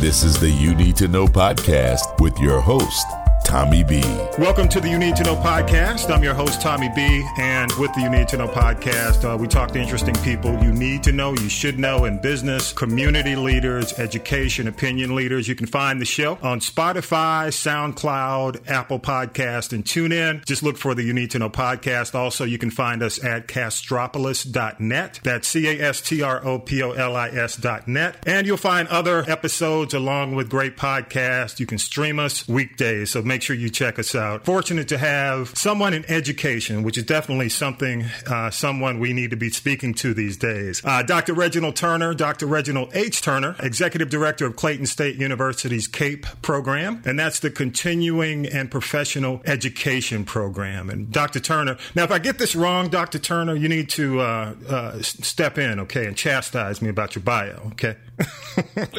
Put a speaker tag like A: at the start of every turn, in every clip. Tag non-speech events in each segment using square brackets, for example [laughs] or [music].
A: This is the You Need to Know podcast with your host, Tommy B.
B: Welcome to the You Need to Know podcast. I'm your host, Tommy B. And with the You Need to Know podcast, uh, we talk to interesting people you need to know, you should know in business, community leaders, education, opinion leaders. You can find the show on Spotify, SoundCloud, Apple Podcast, and TuneIn. Just look for the You Need to Know podcast. Also, you can find us at castropolis.net. That's C A S T R O P O L I S.net. And you'll find other episodes along with great podcasts. You can stream us weekdays. So make make sure you check us out. Fortunate to have someone in education, which is definitely something, uh, someone we need to be speaking to these days. Uh, Dr. Reginald Turner, Dr. Reginald H. Turner, Executive Director of Clayton State University's CAPE program, and that's the Continuing and Professional Education program. And Dr. Turner, now if I get this wrong, Dr. Turner, you need to uh, uh step in, okay, and chastise me about your bio, okay?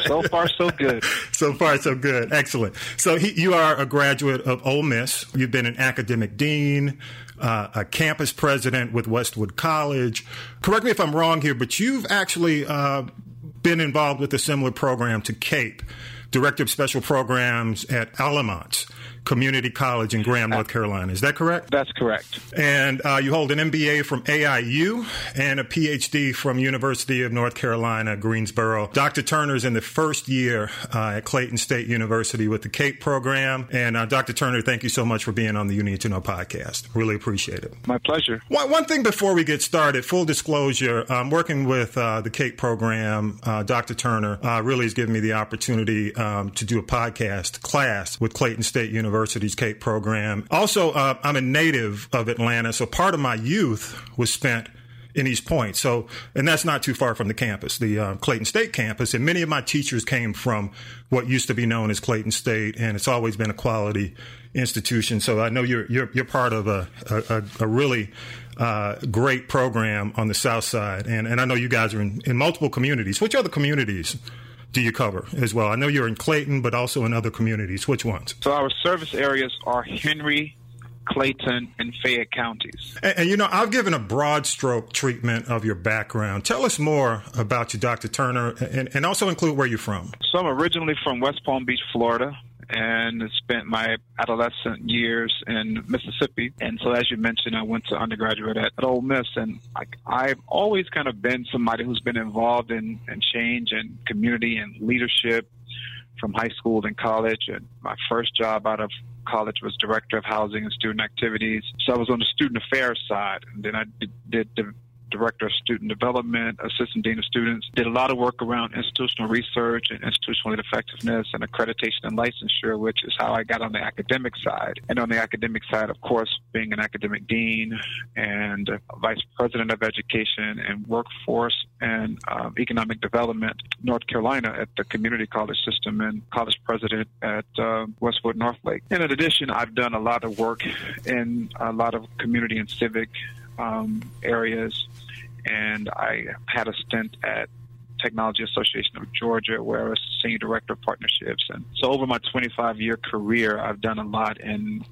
C: so far, so good. [laughs]
B: so far, so good. Excellent. So he, you are a graduate of Ole Miss. You've been an academic dean, uh, a campus president with Westwood College. Correct me if I'm wrong here, but you've actually uh, been involved with a similar program to CAPE, Director of Special Programs at Alamance. Community College in Graham, North Carolina. Is that correct?
C: That's correct.
B: And uh, you hold an MBA from AIU and a PhD from University of North Carolina, Greensboro. Dr. Turner is in the first year uh, at Clayton State University with the CAPE program. And uh, Dr. Turner, thank you so much for being on the You Need to Know podcast. Really appreciate it.
C: My pleasure.
B: One, one thing before we get started, full disclosure, I'm working with uh, the CAPE program. Uh, Dr. Turner uh, really has given me the opportunity um, to do a podcast class with Clayton State University University's CAPE program. Also, uh, I'm a native of Atlanta, so part of my youth was spent in East Point. So, and that's not too far from the campus, the uh, Clayton State campus. And many of my teachers came from what used to be known as Clayton State, and it's always been a quality institution. So I know you're you're, you're part of a a, a really uh, great program on the South Side, and and I know you guys are in, in multiple communities. Which other communities do you cover as well? I know you're in Clayton, but also in other communities. Which ones?
C: So our service areas are Henry, Clayton, and Fayette counties.
B: And, and, you know, I've given a broad stroke treatment of your background. Tell us more about you, Dr. Turner, and, and also include where you're from.
C: So I'm originally from West Palm Beach, Florida and spent my adolescent years in Mississippi. And so, as you mentioned, I went to undergraduate at, at Ole Miss, and I, I've always kind of been somebody who's been involved in, in change and community and leadership from high school and college. And my first job out of college was director of housing and student activities. So I was on the student affairs side, and then I did, did director of student development, assistant dean of students. Did a lot of work around institutional research and institutional effectiveness and accreditation and licensure, which is how I got on the academic side. And on the academic side, of course, being an academic dean and vice president of education and workforce and um, economic development, North Carolina at the community college system and college president at uh, Westwood Northlake. And in addition, I've done a lot of work in a lot of community and civic um, areas and I had a stint at Technology Association of Georgia, where I was senior director of partnerships. And so, over my 25 year career, I've done a lot in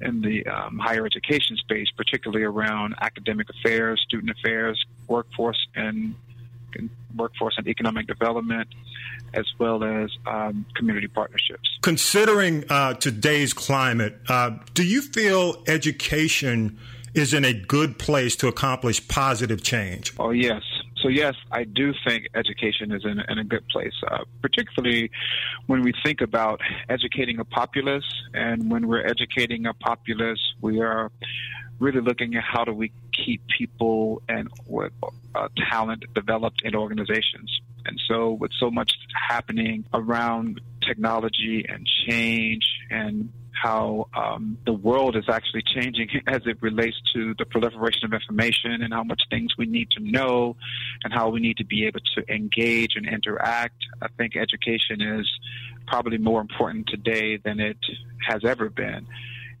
C: in the um, higher education space, particularly around academic affairs, student affairs, workforce and workforce and economic development, as well as um, community partnerships.
B: Considering uh, today's climate, uh, do you feel education is in a good place to accomplish positive change?
C: Oh, yes. So, yes, I do think education is in, in a good place, uh, particularly when we think about educating a populace. And when we're educating a populace, we are really looking at how do we keep people and uh, talent developed in organizations. And so, with so much happening around technology and change and how um, the world is actually changing [laughs] as it relates to the proliferation of information and how much things we need to know and how we need to be able to engage and interact. I think education is probably more important today than it has ever been.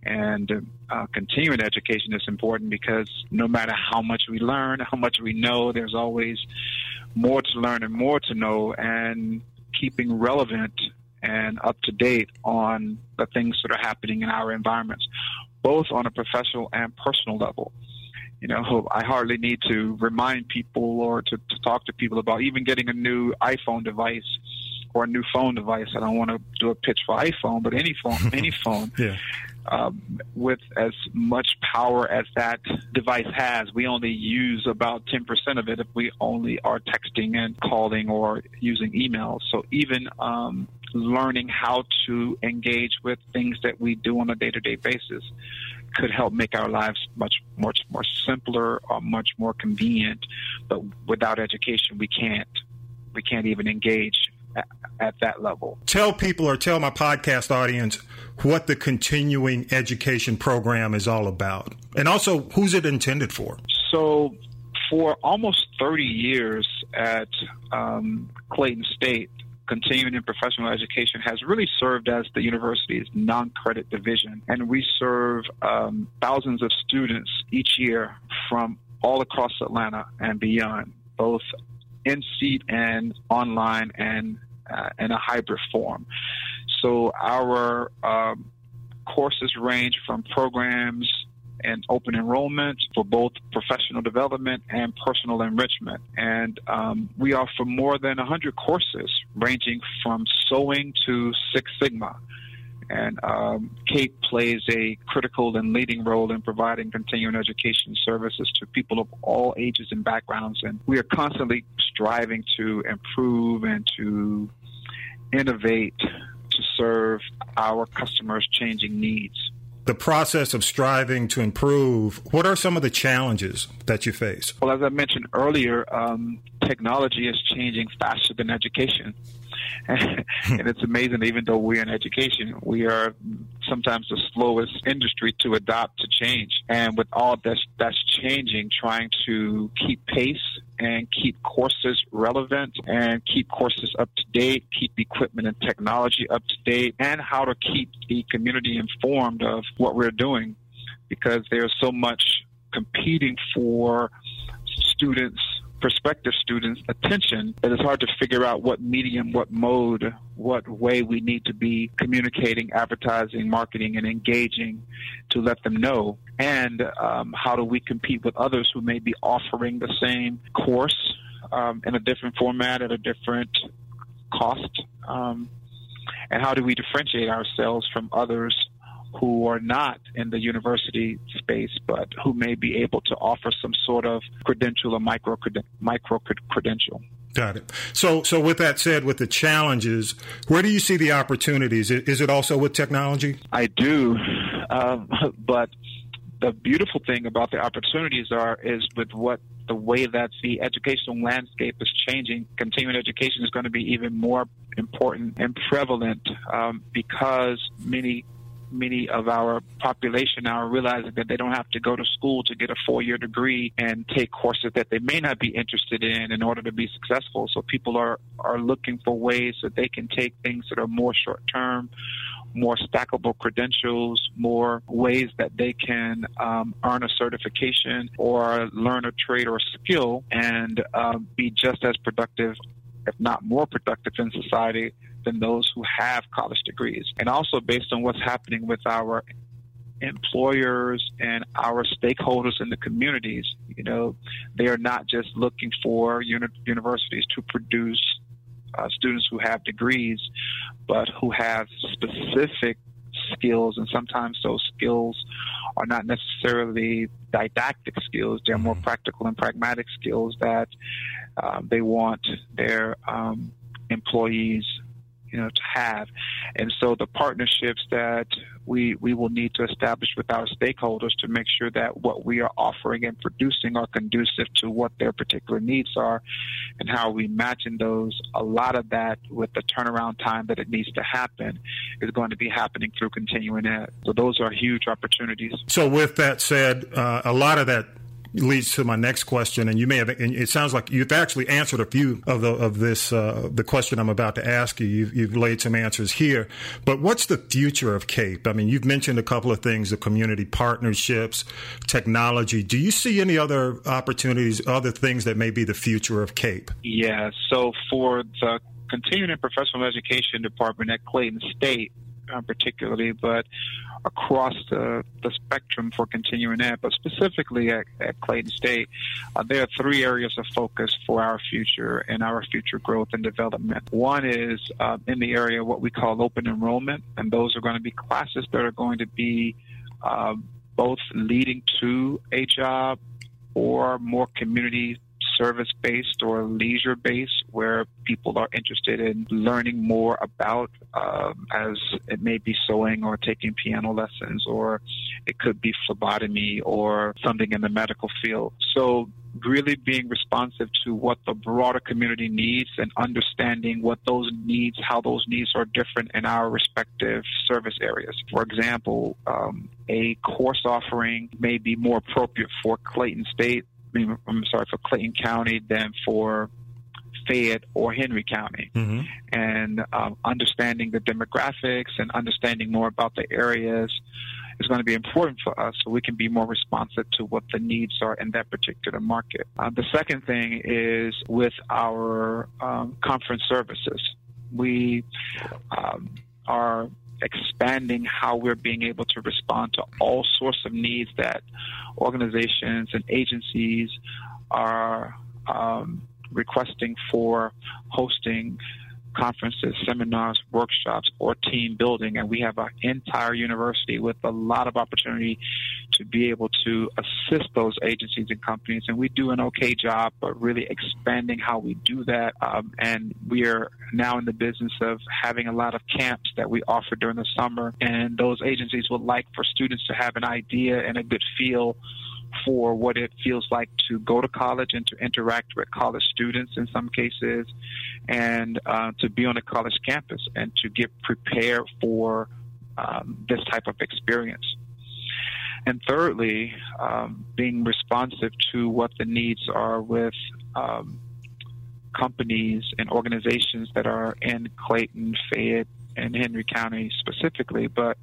C: And uh, continuing education is important because no matter how much we learn, how much we know, there's always more to learn and more to know. And keeping relevant and up to date on the things that are happening in our environments, both on a professional and personal level. you know, I hardly need to remind people or to, to talk to people about even getting a new iPhone device or a new phone device. I don't want to do a pitch for iPhone, but any phone, [laughs] any phone.
B: Yeah.
C: Um, with as much power as that device has, we only use about 10% of it if we only are texting and calling or using emails. So even um, learning how to engage with things that we do on a day-to-day basis could help make our lives much much more simpler or much more convenient. But without education, we can't we can't even engage at, at that level.
B: Tell people or tell my podcast audience what the continuing education program is all about, and also who's it intended for.
C: So. For almost 30 years at um, Clayton State, continuing and professional education has really served as the university's non-credit division, and we serve um, thousands of students each year from all across Atlanta and beyond, both in seat and online and uh, in a hybrid form. So our um, courses range from programs and open enrollment for both professional development and personal enrichment. And um, we offer more than 100 courses ranging from sewing to Six Sigma. And um, CAPE plays a critical and leading role in providing continuing education services to people of all ages and backgrounds. And we are constantly striving to improve and to innovate to serve our customers' changing needs
B: the process of striving to improve, what are some of the challenges that you face?
C: Well, as I mentioned earlier, um, technology is changing faster than education. [laughs] and it's amazing, even though we're in education, we are sometimes the slowest industry to adopt to change. And with all this that's changing, trying to keep pace and keep courses relevant and keep courses up to date, keep equipment and technology up to date, and how to keep the community informed of what we're doing. Because there's so much competing for students prospective students attention it's hard to figure out what medium, what mode, what way we need to be communicating, advertising, marketing, and engaging to let them know. And um, how do we compete with others who may be offering the same course um, in a different format at a different cost? Um, and how do we differentiate ourselves from others who are not in the university space, but who may be able to offer some sort of credential or micro micro credential.
B: Got it. So, so with that said, with the challenges, where do you see the opportunities? Is it also with technology?
C: I do, um, [laughs] but the beautiful thing about the opportunities are is with what the way that the educational landscape is changing. Continuing education is going to be even more important and prevalent um, because many many of our population now are realizing that they don't have to go to school to get a four year degree and take courses that they may not be interested in in order to be successful. So people are, are looking for ways that they can take things that are more short term, more stackable credentials, more ways that they can um, earn a certification or learn a trade or a skill and um, be just as productive, if not more productive in society than those who have college degrees. And also based on what's happening with our employers and our stakeholders in the communities, you know, they are not just looking for uni- universities to produce uh, students who have degrees, but who have specific skills, and sometimes those skills are not necessarily didactic skills. They're more mm-hmm. practical and pragmatic skills that um, they want their um, employees you know to have. And so the partnerships that we we will need to establish with our stakeholders to make sure that what we are offering and producing are conducive to what their particular needs are and how we matching those a lot of that with the turnaround time that it needs to happen is going to be happening through continuing ed. So those are huge opportunities.
B: So with that said, uh, a lot of that leads to my next question, and you may have. it sounds like you've actually answered a few of the of this uh, the question I'm about to ask you. You've, you've laid some answers here, but what's the future of CAPE? I mean, you've mentioned a couple of things: the community partnerships, technology. Do you see any other opportunities, other things that may be the future of CAPE?
C: Yeah. So for the continuing and professional education department at Clayton State, uh, particularly, but across the, the spectrum for continuing ed. But specifically at, at Clayton State, uh, there are three areas of focus for our future and our future growth and development. One is uh, in the area of what we call open enrollment, and those are going to be classes that are going to be uh, both leading to a job or more community service based or leisure based, where people are interested in learning more about, um, as it may be sewing or taking piano lessons, or it could be phlebotomy or something in the medical field. So really being responsive to what the broader community needs and understanding what those needs, how those needs are different in our respective service areas. For example, um, a course offering may be more appropriate for Clayton State I'm sorry, for Clayton County than for Fayette or Henry County. Mm-hmm. And um, understanding the demographics and understanding more about the areas is going to be important for us so we can be more responsive to what the needs are in that particular market. Uh, the second thing is with our um, conference services. We um, are expanding how we're being able to respond to all sorts of needs that organizations and agencies are um, requesting for hosting conferences, seminars, workshops, or team building. And we have an entire university with a lot of opportunity to be able to assist those agencies and companies. And we do an okay job, but really expanding how we do that. Um, and we are now in the business of having a lot of camps that we offer during the summer. And those agencies would like for students to have an idea and a good feel for what it feels like to go to college and to interact with college students in some cases, and uh, to be on a college campus and to get prepared for um, this type of experience. And thirdly, um, being responsive to what the needs are with um, companies and organizations that are in Clayton, Fayette, and Henry County specifically, but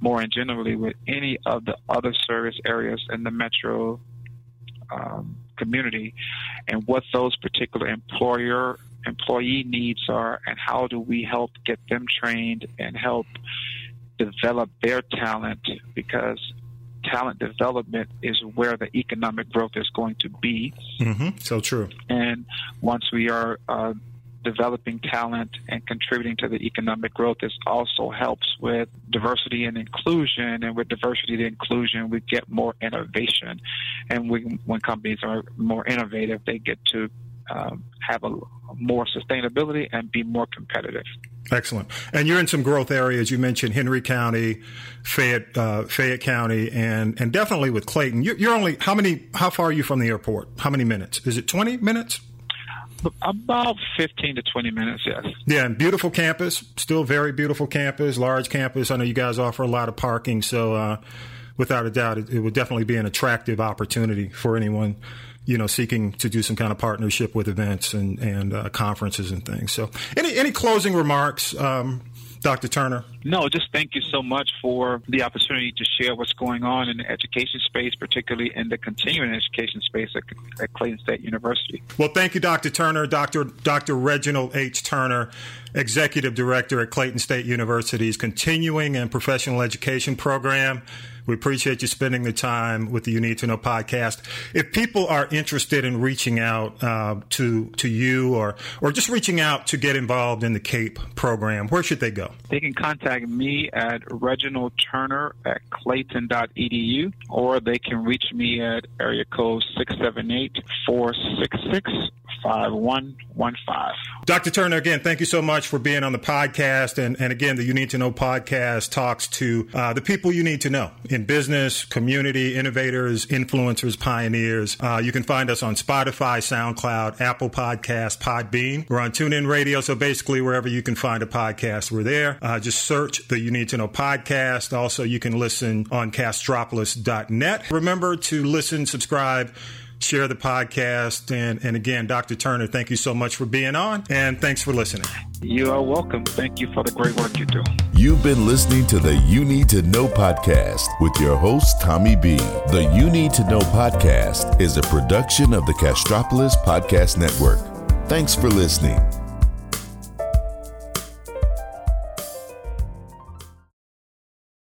C: more in generally with any of the other service areas in the metro um, community and what those particular employer employee needs are and how do we help get them trained and help develop their talent because talent development is where the economic growth is going to be.
B: Mm-hmm. So true.
C: And once we are uh, developing talent and contributing to the economic growth. This also helps with diversity and inclusion. And with diversity and inclusion, we get more innovation. And we, when companies are more innovative, they get to um, have a more sustainability and be more competitive.
B: Excellent. And you're in some growth areas. You mentioned Henry County, Fayette, uh, Fayette County, and and definitely with Clayton. You're, you're, only how many? How far are you from the airport? How many minutes? Is it 20 minutes?
C: About 15 to 20 minutes, yes.
B: Yeah, beautiful campus. Still very beautiful campus, large campus. I know you guys offer a lot of parking, so uh, without a doubt, it, it, would definitely be an attractive opportunity for anyone, you know, seeking to do some kind of partnership with events and, and uh, conferences and things. So, any, any closing remarks um, Dr. Turner?
C: No, just thank you so much for the opportunity to share what's going on in the education space, particularly in the continuing education space at, at Clayton State University.
B: Well, thank you, Dr. Turner. Dr. Dr. Reginald H. Turner, Executive Director at Clayton State University's Continuing and Professional Education Program. We appreciate you spending the time with the You Need to Know podcast. If people are interested in reaching out uh, to to you or or just reaching out to get involved in the CAPE program, where should they go?
C: They can me at Reginald Turner at clayton.edu or they can reach me at area code 678 466 5115.
B: Dr. Turner, again, thank you so much for being on the podcast. And, and again, the You Need to Know podcast talks to uh, the people you need to know in business, community, innovators, influencers, pioneers. Uh, you can find us on Spotify, SoundCloud, Apple Podcast, Podbean. We're on TuneIn Radio. So basically, wherever you can find a podcast, we're there. Uh, just search the You Need to Know podcast. Also, you can listen on castropolis.net. Remember to listen, subscribe, share the podcast. And, and again, Dr. Turner, thank you so much for being on and thanks for listening.
C: You are welcome. Thank you for the great work you do.
A: You've been listening to the You Need to Know podcast with your host, Tommy B. The You Need to Know podcast is a production of the Castropolis Podcast Network. Thanks for listening.